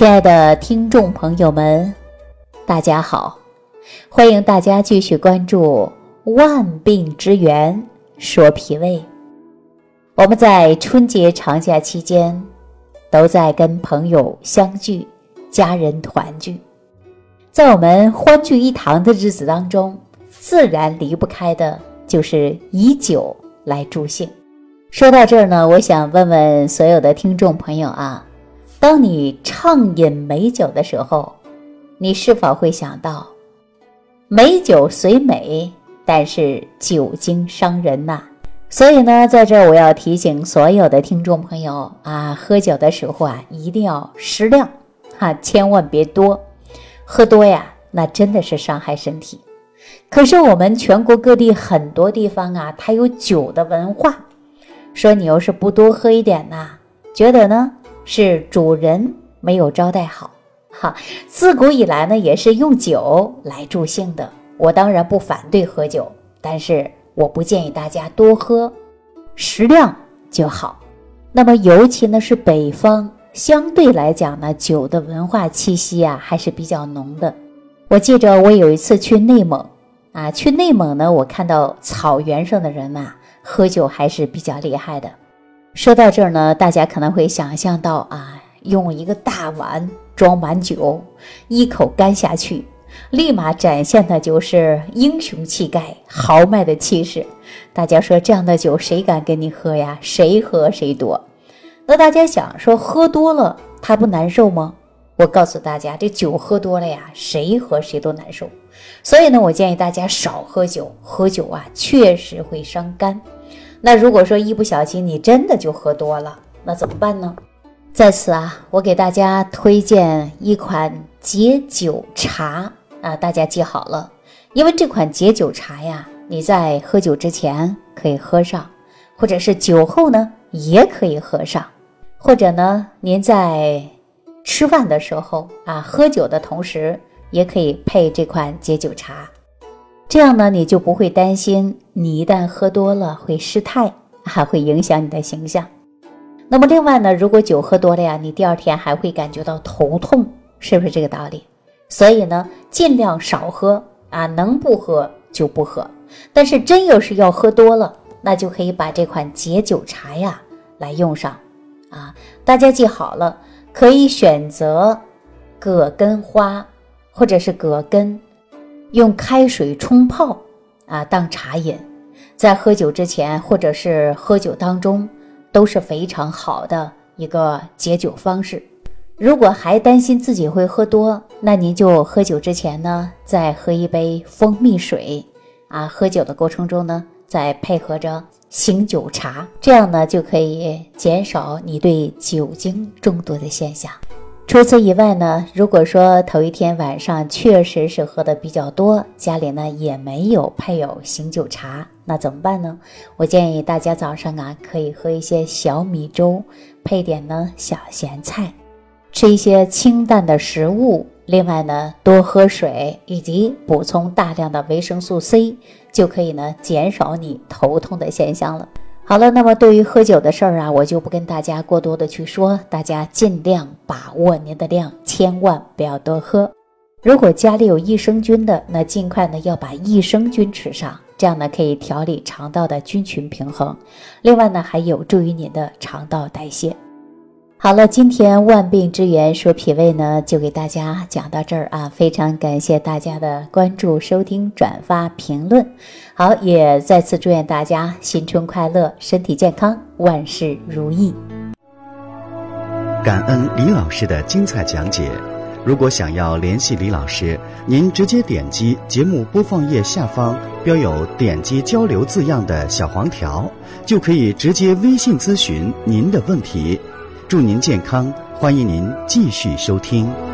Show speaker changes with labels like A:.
A: 亲爱的听众朋友们，大家好！欢迎大家继续关注《万病之源说脾胃》。我们在春节长假期间都在跟朋友相聚、家人团聚，在我们欢聚一堂的日子当中，自然离不开的就是以酒来助兴。说到这儿呢，我想问问所有的听众朋友啊。当你畅饮美酒的时候，你是否会想到，美酒虽美，但是酒精伤人呐？所以呢，在这我要提醒所有的听众朋友啊，喝酒的时候啊，一定要适量，哈，千万别多，喝多呀，那真的是伤害身体。可是我们全国各地很多地方啊，它有酒的文化，说你要是不多喝一点呐，觉得呢？是主人没有招待好，哈，自古以来呢也是用酒来助兴的。我当然不反对喝酒，但是我不建议大家多喝，适量就好。那么尤其呢是北方，相对来讲呢酒的文化气息啊还是比较浓的。我记着我有一次去内蒙啊，去内蒙呢，我看到草原上的人呐喝酒还是比较厉害的。说到这儿呢，大家可能会想象到啊，用一个大碗装满酒，一口干下去，立马展现的就是英雄气概、豪迈的气势。大家说这样的酒谁敢跟你喝呀？谁喝谁多。那大家想说喝多了他不难受吗？我告诉大家，这酒喝多了呀，谁喝谁都难受。所以呢，我建议大家少喝酒。喝酒啊，确实会伤肝。那如果说一不小心你真的就喝多了，那怎么办呢？在此啊，我给大家推荐一款解酒茶啊，大家记好了，因为这款解酒茶呀，你在喝酒之前可以喝上，或者是酒后呢也可以喝上，或者呢您在吃饭的时候啊，喝酒的同时也可以配这款解酒茶。这样呢，你就不会担心你一旦喝多了会失态，还会影响你的形象。那么另外呢，如果酒喝多了呀，你第二天还会感觉到头痛，是不是这个道理？所以呢，尽量少喝啊，能不喝就不喝。但是真要是要喝多了，那就可以把这款解酒茶呀来用上啊。大家记好了，可以选择葛根花或者是葛根。用开水冲泡，啊，当茶饮，在喝酒之前或者是喝酒当中，都是非常好的一个解酒方式。如果还担心自己会喝多，那您就喝酒之前呢，再喝一杯蜂蜜水，啊，喝酒的过程中呢，再配合着醒酒茶，这样呢就可以减少你对酒精中毒的现象。除此以外呢，如果说头一天晚上确实是喝的比较多，家里呢也没有配有醒酒茶，那怎么办呢？我建议大家早上啊可以喝一些小米粥，配点呢小咸菜，吃一些清淡的食物，另外呢多喝水，以及补充大量的维生素 C，就可以呢减少你头痛的现象了。好了，那么对于喝酒的事儿啊，我就不跟大家过多的去说，大家尽量把握您的量，千万不要多喝。如果家里有益生菌的，那尽快呢要把益生菌吃上，这样呢可以调理肠道的菌群平衡，另外呢还有助于您的肠道代谢。好了，今天万病之源说脾胃呢，就给大家讲到这儿啊！非常感谢大家的关注、收听、转发、评论。好，也再次祝愿大家新春快乐，身体健康，万事如意。
B: 感恩李老师的精彩讲解。如果想要联系李老师，您直接点击节目播放页下方标有“点击交流”字样的小黄条，就可以直接微信咨询您的问题。祝您健康，欢迎您继续收听。